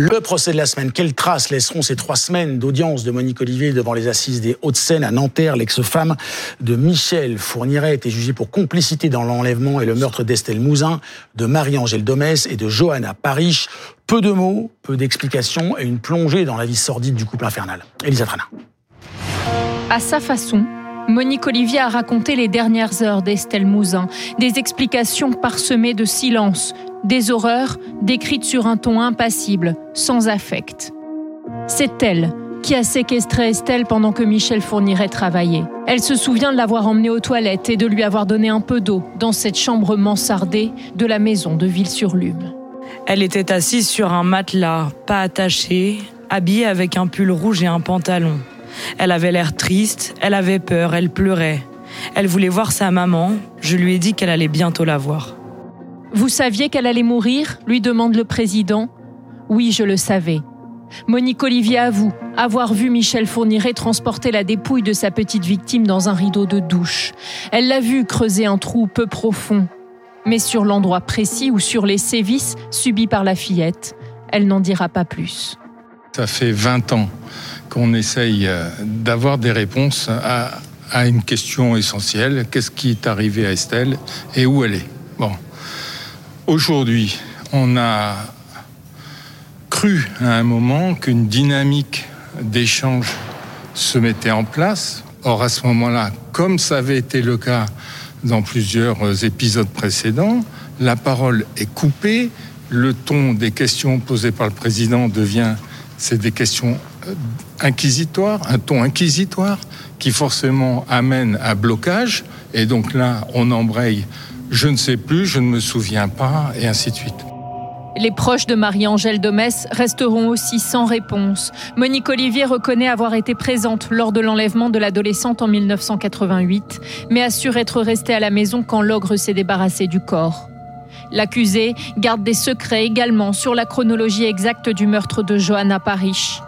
Le procès de la semaine. Quelles traces laisseront ces trois semaines d'audience de Monique Olivier devant les assises des Hauts-de-Seine à Nanterre? L'ex-femme de Michel Fourniret été jugée pour complicité dans l'enlèvement et le meurtre d'Estelle Mouzin, de Marie-Angèle Domès et de Johanna Parish. Peu de mots, peu d'explications et une plongée dans la vie sordide du couple infernal. Elisa Trana. À sa façon, Monique Olivier a raconté les dernières heures d'Estelle Mouzin, des explications parsemées de silence, des horreurs décrites sur un ton impassible, sans affect. C'est elle qui a séquestré Estelle pendant que Michel Fourniret travaillait. Elle se souvient de l'avoir emmenée aux toilettes et de lui avoir donné un peu d'eau dans cette chambre mansardée de la maison de Ville-sur-Lume. Elle était assise sur un matelas, pas attachée, habillée avec un pull rouge et un pantalon. Elle avait l'air triste, elle avait peur, elle pleurait. Elle voulait voir sa maman, je lui ai dit qu'elle allait bientôt la voir. Vous saviez qu'elle allait mourir? lui demande le président. Oui, je le savais. Monique Olivier avoue avoir vu Michel Fourniret transporter la dépouille de sa petite victime dans un rideau de douche. Elle l'a vu creuser un trou peu profond, mais sur l'endroit précis ou sur les sévices subis par la fillette, elle n'en dira pas plus. Ça fait 20 ans qu'on essaye euh, d'avoir des réponses à, une question essentielle. Qu'est-ce qui est arrivé à Estelle et où elle est? Bon. Aujourd'hui, on a cru à un moment qu'une dynamique d'échange se mettait en place. Or, à ce moment-là, comme ça avait été le cas dans plusieurs épisodes précédents, la parole est coupée, le ton des questions posées par le président devient, c'est des questions euh, inquisitoire, un ton inquisitoire qui forcément amène à blocage. Et donc là, on embraye, je ne sais plus, je ne me souviens pas, et ainsi de suite. Les proches de Marie-Angèle Domès resteront aussi sans réponse. Monique Olivier reconnaît avoir été présente lors de l'enlèvement de l'adolescente en 1988, mais assure être restée à la maison quand l'ogre s'est débarrassé du corps. L'accusé garde des secrets également sur la chronologie exacte du meurtre de Johanna Parrish.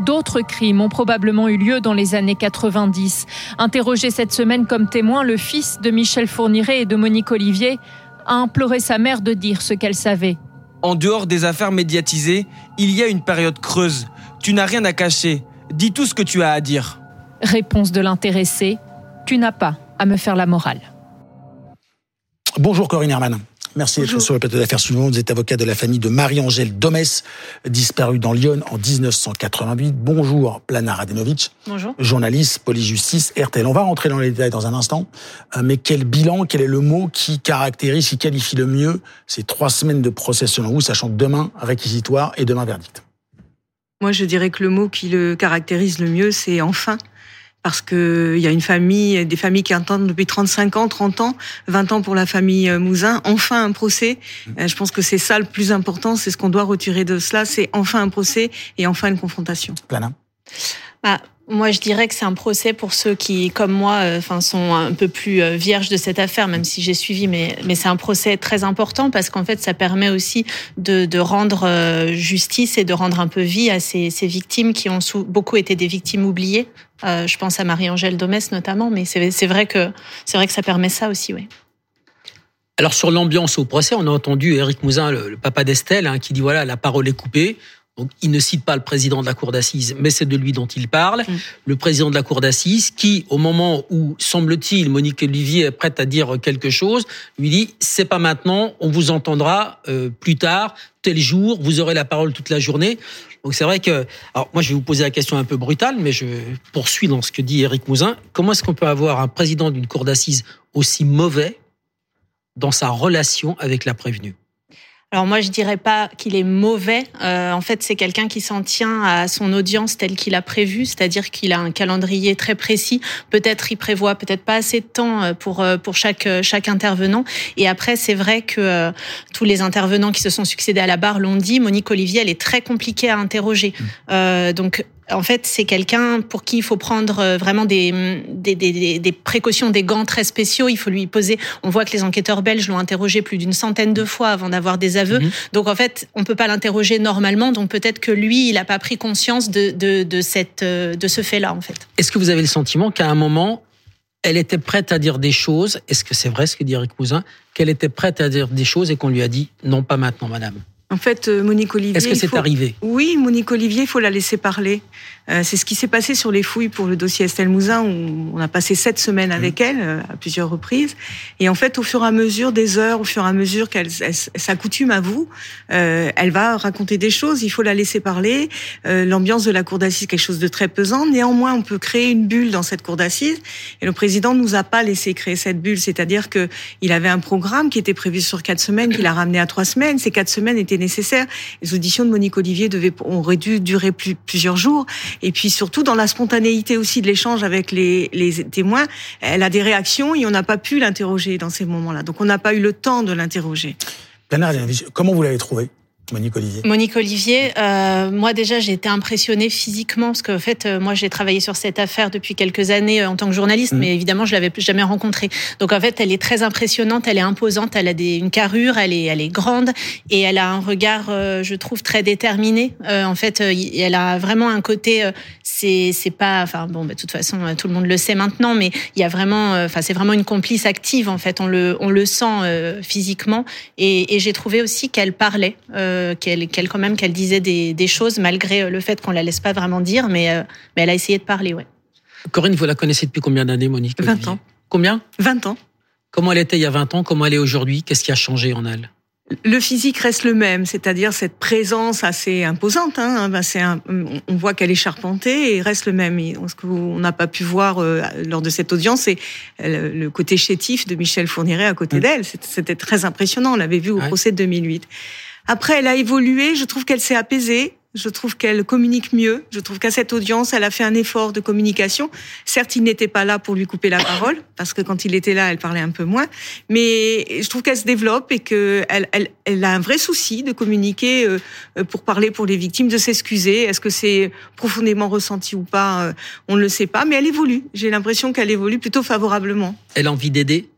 D'autres crimes ont probablement eu lieu dans les années 90. Interrogé cette semaine comme témoin, le fils de Michel Fourniret et de Monique Olivier a imploré sa mère de dire ce qu'elle savait. En dehors des affaires médiatisées, il y a une période creuse. Tu n'as rien à cacher. Dis tout ce que tu as à dire. Réponse de l'intéressé. Tu n'as pas à me faire la morale. Bonjour Corinne Herman. Merci d'être sur le plateau d'affaires suivant. Vous êtes avocat de la famille de Marie-Angèle Domès, disparue dans Lyon en 1988. Bonjour, Plana Radenovic. Bonjour. Journaliste, police-justice, RTL. On va rentrer dans les détails dans un instant. Euh, mais quel bilan, quel est le mot qui caractérise, qui qualifie le mieux ces trois semaines de procès selon vous, sachant que demain, réquisitoire et demain, verdict? Moi, je dirais que le mot qui le caractérise le mieux, c'est enfin parce qu'il y a une famille, des familles qui attendent depuis 35 ans, 30 ans, 20 ans pour la famille euh, Mouzin, enfin un procès. Mmh. Euh, je pense que c'est ça le plus important, c'est ce qu'on doit retirer de cela, c'est enfin un procès et enfin une confrontation. Plana. Bah, moi, je dirais que c'est un procès pour ceux qui, comme moi, euh, enfin, sont un peu plus euh, vierges de cette affaire, même si j'ai suivi, mais, c'est un procès très important parce qu'en fait, ça permet aussi de, rendre euh, justice et de rendre un peu vie à ces, victimes qui ont beaucoup été des victimes oubliées. Je pense à Marie-Angèle Domès notamment, mais c'est vrai que c'est vrai que ça permet ça aussi, oui. Alors sur l'ambiance au procès, on a entendu Éric Mouzin, le, papa d'Estelle, hein, qui dit voilà la parole est coupée. Donc, il ne cite pas le président de la cour d'assises, mais c'est de lui dont il parle. Mm. Le président de la cour d'assises, qui, au moment où, semble-t-il, Monique Olivier est prête à dire quelque chose, lui dit c'est pas maintenant, on vous entendra euh, plus tard, tel jour, vous aurez la parole toute la journée. Donc c'est vrai que, alors moi je vais vous poser la question un peu brutale, mais je poursuis dans ce que dit Éric Mouzin. Comment est-ce qu'on peut avoir un président d'une cour d'assises aussi mauvais dans sa relation avec la prévenue? Alors moi, je dirais pas qu'il est mauvais. Euh, en fait, c'est quelqu'un qui s'en tient à son audience telle qu'il a prévu, c'est-à-dire qu'il a un calendrier très précis. Peut-être il prévoit peut-être pas assez de temps euh, pour euh, pour chaque chaque intervenant. Et après, c'est vrai que tous les intervenants qui se sont succédés à la barre l'ont dit. Monique Olivier, elle est très compliquée à interroger. Mmh. donc en fait, c'est quelqu'un pour qui il faut prendre euh, vraiment des, des, des, des, précautions, des gants très spéciaux. Il faut lui poser. On voit que les enquêteurs belges l'ont interrogé plus d'une centaine de fois avant d'avoir des aveux. Mhm. Donc, en fait, on peut pas l'interroger normalement. Donc, peut-être que lui, il n'a pas pris conscience de, de, de, cette, euh, de ce fait-là, en fait. Est-ce que vous avez le sentiment qu'à un moment, elle était prête à dire des choses? Est-ce que c'est vrai ce que dit Eric Cousin Qu'elle était prête à dire des choses et qu'on lui a dit non, pas maintenant, madame? En fait, euh, Monique Olivier. Est-ce que c'est faut... arrivé Oui, Monique Olivier, il faut la laisser parler. Euh, c'est ce qui s'est passé sur les fouilles pour le dossier Estelle Mouzin, où on a passé sept semaines avec mmh. elle euh, à plusieurs reprises. Et en fait, au fur et à mesure des heures, au fur et à mesure qu'elle s'accoutume à vous, euh, elle va raconter des choses. Il faut la laisser parler. Euh, L'ambiance de la cour d'assises, quelque chose de très pesant. Néanmoins, on peut créer une bulle dans cette cour d'assises. Et le président nous a pas laissé créer cette bulle, c'est-à-dire que il avait un programme qui était prévu sur quatre semaines, qu'il a ramené à trois semaines. Ces quatre semaines étaient nécessaires. Les auditions de Monique Olivier auraient dû durer plus, plusieurs jours. Et puis surtout dans la spontanéité aussi de l'échange avec les, les, témoins, elle a des réactions et on n'a pas pu l'interroger dans ces moments-là. Donc on n'a pas eu le temps de l'interroger. Comment vous l'avez trouvé? Monique Olivier. Monique Olivier, euh, moi déjà j'ai été impressionnée physiquement parce qu'en fait euh, moi j'ai travaillé sur cette affaire depuis quelques années euh, en tant que journaliste, mmh. mais évidemment je l'avais jamais rencontrée. Donc en fait elle est très impressionnante, elle est imposante, elle a des, une carrure, elle est elle est grande et elle a un regard, euh, je trouve très déterminé. Euh, en fait elle a vraiment un côté, c'est c'est pas, enfin bon bah, de toute façon tout le monde le sait maintenant, mais il y a vraiment, enfin c'est vraiment une complice active en fait, on le on le sent physiquement et, et j'ai trouvé aussi qu'elle parlait. Euh, qu'elle, qu'elle quand même qu'elle disait des, des, choses malgré euh, le fait qu'on la laisse pas vraiment dire, mais, euh, mais elle a essayé de parler, ouais. Corinne, vous la connaissez depuis combien d'années, Monique 20 ans. Combien 20 ans. Comment elle était il y a 20 ans Comment elle est aujourd'hui Qu'est-ce qui a changé en elle le physique reste le même, c'est-à-dire cette présence assez imposante. Hein, ben, un, on voit qu'elle est charpentée et reste le même. Ce qu'on n'a pas pu voir euh, lors de cette audience, c'est le côté chétif de Michel Fourniret à côté d'elle. C'était très impressionnant. On l'avait vu au procès de 2008. Après, elle a évolué. Je trouve qu'elle s'est apaisée. Je trouve qu'elle communique mieux. Je trouve qu'à cette audience, elle a fait un effort de communication. Certes, il n'était pas là pour lui couper la parole, parce que quand il était là, elle parlait un peu moins. Mais je trouve qu'elle se développe et qu'elle elle, elle a un vrai souci de communiquer euh, pour parler pour les victimes, de s'excuser. Est-ce que c'est profondément ressenti ou pas euh, On ne le sait pas, mais elle évolue. J'ai l'impression qu'elle évolue plutôt favorablement. Elle a envie d'aider?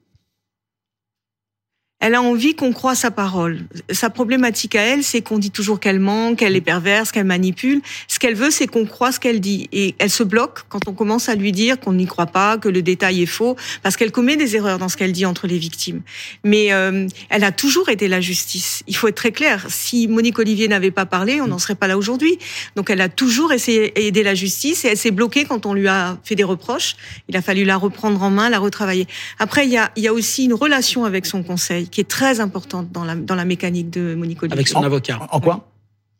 Elle a envie qu'on croie sa parole. Sa problématique à elle, c'est qu'on dit toujours qu'elle ment, qu'elle est perverse, qu'elle manipule. Ce qu'elle veut, c'est qu'on croit ce qu'elle dit. Et elle se bloque quand on commence à lui dire qu'on n'y croit pas, que le détail est faux, parce qu'elle commet des erreurs dans ce qu'elle dit entre les victimes. Mais euh, elle a toujours aidé la justice. Il faut être très clair. Si Monique Olivier n'avait pas parlé, on n'en serait pas là aujourd'hui. Donc elle a toujours essayé d'aider la justice et elle s'est bloquée quand on lui a fait des reproches. Il a fallu la reprendre en main, la retravailler. Après, il y a, il y a aussi une relation avec son conseil qui est très importante dans la, dans la mécanique de Monique Olivier. Avec son avocat. En quoi?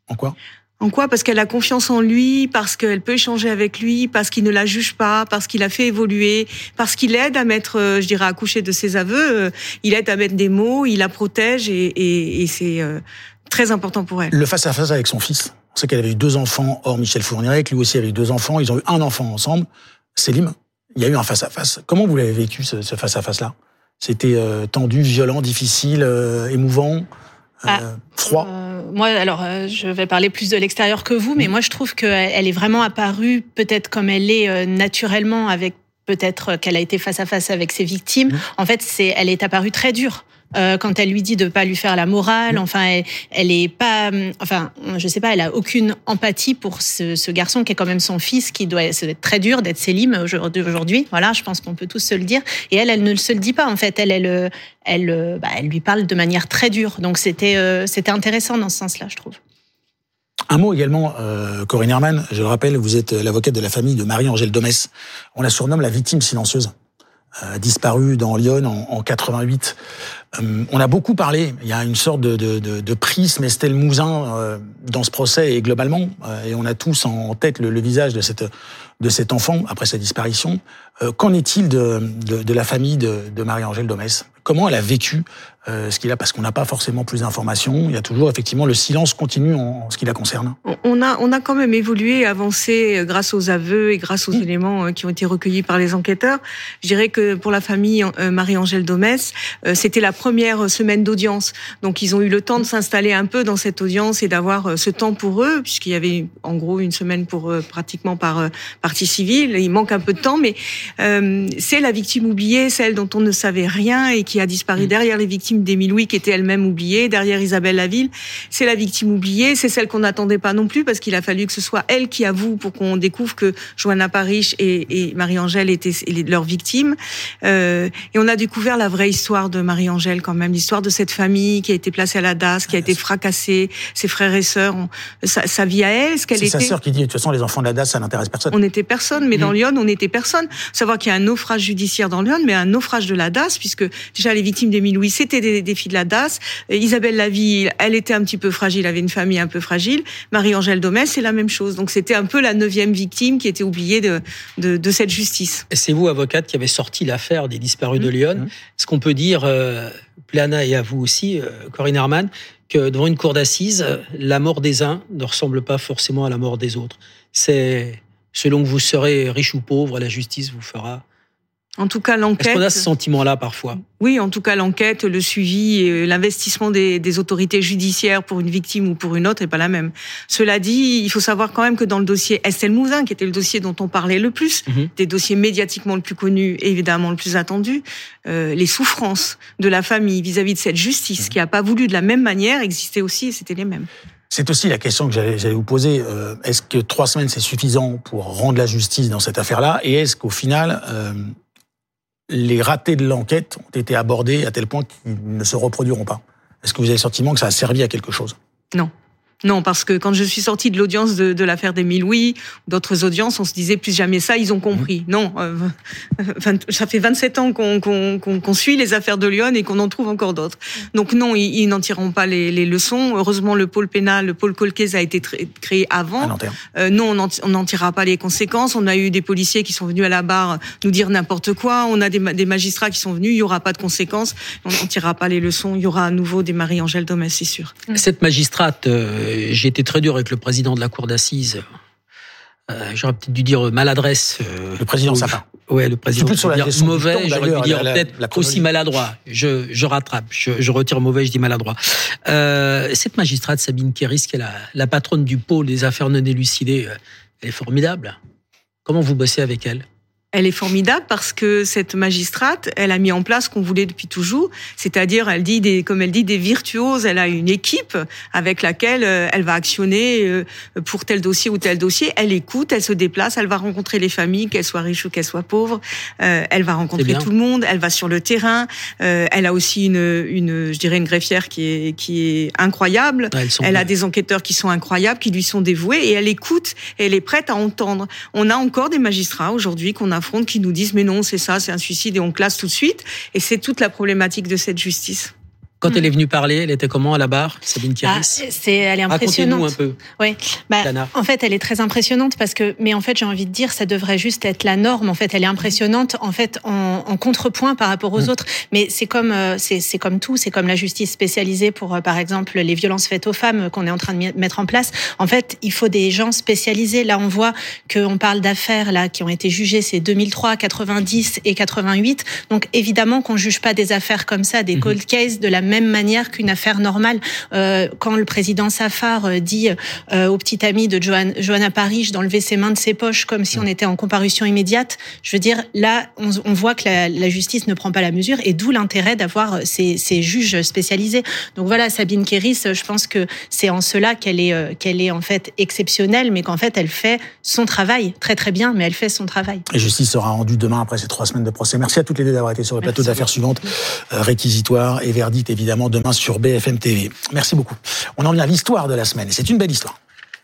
En quoi? En quoi? Parce qu'elle a confiance en lui, parce qu'elle peut échanger avec lui, parce qu'il ne la juge pas, parce qu'il a fait évoluer, parce qu'il aide à mettre, euh, je dirais, à coucher de ses aveux. Euh, il aide à mettre des mots, il la protège et, et, et c'est euh, très important pour elle. Le face-à-face -face avec son fils. On sait qu'elle avait eu deux enfants, hors Michel Fourniret, que lui aussi avait eu deux enfants. Ils ont eu un enfant ensemble. Célim, il y a eu un face-à-face. Comment vous l'avez vécu, ce face-à-face-là? C'était euh, tendu, violent, difficile, euh, émouvant, euh, ah, froid. moi, alors, je vais parler plus de l'extérieur que vous, mais moi, je trouve qu'elle est vraiment apparue, peut-être comme elle est naturellement, avec peut-être qu'elle a été face à face avec ses victimes. Mmh. En fait, c'est, elle est apparue très dure. Euh, quand elle lui dit de pas lui faire la morale. Enfin, elle, elle est pas, enfin, je sais pas, elle a aucune empathie pour ce, ce garçon qui est quand même son fils, qui doit, être très dur d'être Célim aujourd'hui. Voilà, je pense qu'on peut tous se le dire. Et elle, elle ne se le dit pas en fait. Elle, elle, elle, bah, elle lui parle de manière très dure. Donc c'était, euh, c'était intéressant dans ce sens-là, je trouve. Un mot également, euh, Corinne Herman, je le rappelle, vous êtes l'avocate de la famille de Marie-Angèle Domès. On la surnomme la victime silencieuse. Euh, disparue dans Lyon en, en 88. Euh, on a beaucoup parlé, il y a une sorte de, de, de, de prisme Estelle Mouzin euh, dans ce procès et globalement, euh, et on a tous en tête le, le, visage de cette de cet enfant après sa disparition. Qu'en est-il de, la famille de, Marie-Angèle Domès? Comment elle a vécu ce qu'il a? Parce qu'on n'a pas forcément plus d'informations. Il y a toujours effectivement le silence continu en, en, ce qui la concerne. On a, on a quand même évolué, avancé grâce aux aveux et grâce aux mmh. éléments qui ont été recueillis par les enquêteurs. Je dirais que pour la famille Marie-Angèle Domès, c'était la première semaine d'audience. Donc ils ont eu le temps de s'installer un peu dans cette audience et d'avoir euh, ce temps pour eux, puisqu'il y avait en gros une semaine pour eux, pratiquement par euh, partie civile. Il manque un peu de temps, mais euh, c'est la victime oubliée, celle dont on ne savait rien et qui a disparu mm. derrière les victimes victime d'Émile Louis qui était elle-même oubliée. Derrière Isabelle Laville, c'est la victime oubliée. C'est celle qu'on n'attendait pas non plus parce qu'il a fallu que ce soit elle qui avoue pour qu'on découvre que Johanna Parich et, Marie-Angèle étaient leurs victimes. Euh, et on a découvert la vraie histoire de Marie-Angèle quand même, l'histoire de cette famille qui a été placée à la DAS, qui a été fracassée, ses frères et sœurs, sa, vie à elle, ce qu'elle était. C'est sa sœur qui dit de toute façon les enfants de la DAS ça n'intéresse personne. On n'était personne, mais dans mmh. Lyon on n'était personne. Savoir qu'il y a un naufrage judiciaire dans Lyon, mais un naufrage de la DAS puisque déjà les victimes d'Émile Louis c'était des, des, filles de la DAS. Isabelle Laville, elle était un petit peu fragile, avait une famille un peu fragile. Marie-Angèle Domès, c'est la même chose. Donc c'était un peu la neuvième victime qui était oubliée de, de, de cette justice. C'est vous, avocate, qui avez sorti l'affaire des disparus de mmh. Lyon. Mmh. Ce qu'on peut dire, euh, Plana et à vous aussi, euh, Corinne Herman, que devant une cour d'assises, la mort des uns ne ressemble pas forcément à la mort des autres. C'est selon que vous serez riche ou pauvre, la justice vous fera en tout cas, l'enquête. Est-ce qu'on a ce sentiment-là parfois Oui, en tout cas, l'enquête, le suivi, et l'investissement des, des, autorités judiciaires pour une victime ou pour une autre n'est pas la même. Cela dit, il faut savoir quand même que dans le dossier Estelle Mouzin, qui était le dossier dont on parlait le plus, mhm. des dossiers médiatiquement le plus connus et évidemment le plus attendu, euh, les souffrances de la famille vis-à-vis de cette justice mhm. qui n'a pas voulu de la même manière existaient aussi et c'était les mêmes. C'est aussi la question que j'allais vous poser. Euh, est-ce que trois semaines c'est suffisant pour rendre la justice dans cette affaire-là Et est-ce qu'au final, euh, les ratés de l'enquête ont été abordés à tel point qu'ils ne se reproduiront pas. Est-ce que vous avez le sentiment que ça a servi à quelque chose? Non. Non, parce que quand je suis sortie de l'audience de, de l'affaire d'Émile Louis, d'autres audiences, on se disait plus jamais ça, ils ont compris. Mmh. Non, euh, ça fait 27 ans qu'on suit les affaires de Lyon et qu'on en trouve encore d'autres. Donc non, ils, n'en tireront pas les, les, leçons. Heureusement, le pôle pénal, le pôle Colquez a été créé avant. Euh, non, on n'en tirera pas les conséquences. On a eu des policiers qui sont venus à la barre nous dire n'importe quoi. On a des, des, magistrats qui sont venus. Il y aura pas de conséquences. On n'en tirera pas les leçons. Il y aura à nouveau des Marie-Angèle Domès, c'est sûr. Cette magistrate. Euh, j'ai été très dur avec le président de la cour d'assises. Euh, j'aurais peut-être dû dire maladresse. Euh, le président Sapin. Ouais, le président. Plus sur la dire mauvais, j'aurais dû dire peut-être aussi maladroit. Je, je rattrape, je, je, retire mauvais, je dis maladroit. Euh, cette magistrate Sabine Kéris, qui est la, la patronne du pôle des affaires non élucidées, elle est formidable. Comment vous bossez avec elle? Elle est formidable parce que cette magistrate, elle a mis en place ce qu'on voulait depuis toujours, c'est-à-dire elle dit des, comme elle dit des virtuoses. Elle a une équipe avec laquelle euh, elle va actionner euh, pour tel dossier ou tel dossier. Elle écoute, elle se déplace, elle va rencontrer les familles, qu'elles soient riches ou qu'elles soient pauvres. Euh, elle va rencontrer tout le monde. Elle va sur le terrain. Elle a aussi une, une, je dirais une greffière qui est qui est incroyable. elle a des enquêteurs qui sont incroyables, qui lui sont dévoués et elle écoute. Et elle est prête à entendre. On a encore des magistrats aujourd'hui qu'on a qui nous disent mais non, c'est ça, c'est un suicide et on classe tout de suite. Et c'est toute la problématique de cette justice. Quand elle est venue parler, elle était comment à la barre, Sabine Kiris ah, C'est, elle est impressionnante. un peu. Oui. Bah, en fait, elle est très impressionnante parce que, mais en fait, j'ai envie de dire, ça devrait juste être la norme. En fait, elle est impressionnante, en fait, en, en contrepoint par rapport aux mmh. autres. Mais c'est comme, euh, c'est, c'est comme tout. C'est comme la justice spécialisée pour, euh, par exemple, les violences faites aux femmes qu'on est en train de mettre en place. En fait, il faut des gens spécialisés. Là, on voit qu'on parle d'affaires là qui ont été jugées, c'est 2003, 90 et 88. Donc, évidemment, qu'on juge pas des affaires comme ça, des mmh. cold cases de la même manière qu'une affaire normale. Euh, quand le président Safar euh, dit euh, au petit ami de Johanna, Johanna Parich d'enlever ses mains de ses poches comme si on était en comparution immédiate, je veux dire, là, on, on voit que la, la, justice ne prend pas la mesure et d'où l'intérêt d'avoir ces, ces, juges spécialisés. Donc voilà, Sabine Kéris, je pense que c'est en cela qu'elle est, euh, qu'elle est en fait exceptionnelle, mais qu'en fait, elle fait son travail très très bien, mais elle fait son travail. Et justice sera rendue demain après ces trois semaines de procès. Merci à toutes les deux d'avoir été sur le plateau d'affaires suivantes, réquisitoire et verdict évidemment demain sur BFM TV. Merci beaucoup. On en vient à l'histoire de la semaine. C'est une belle histoire.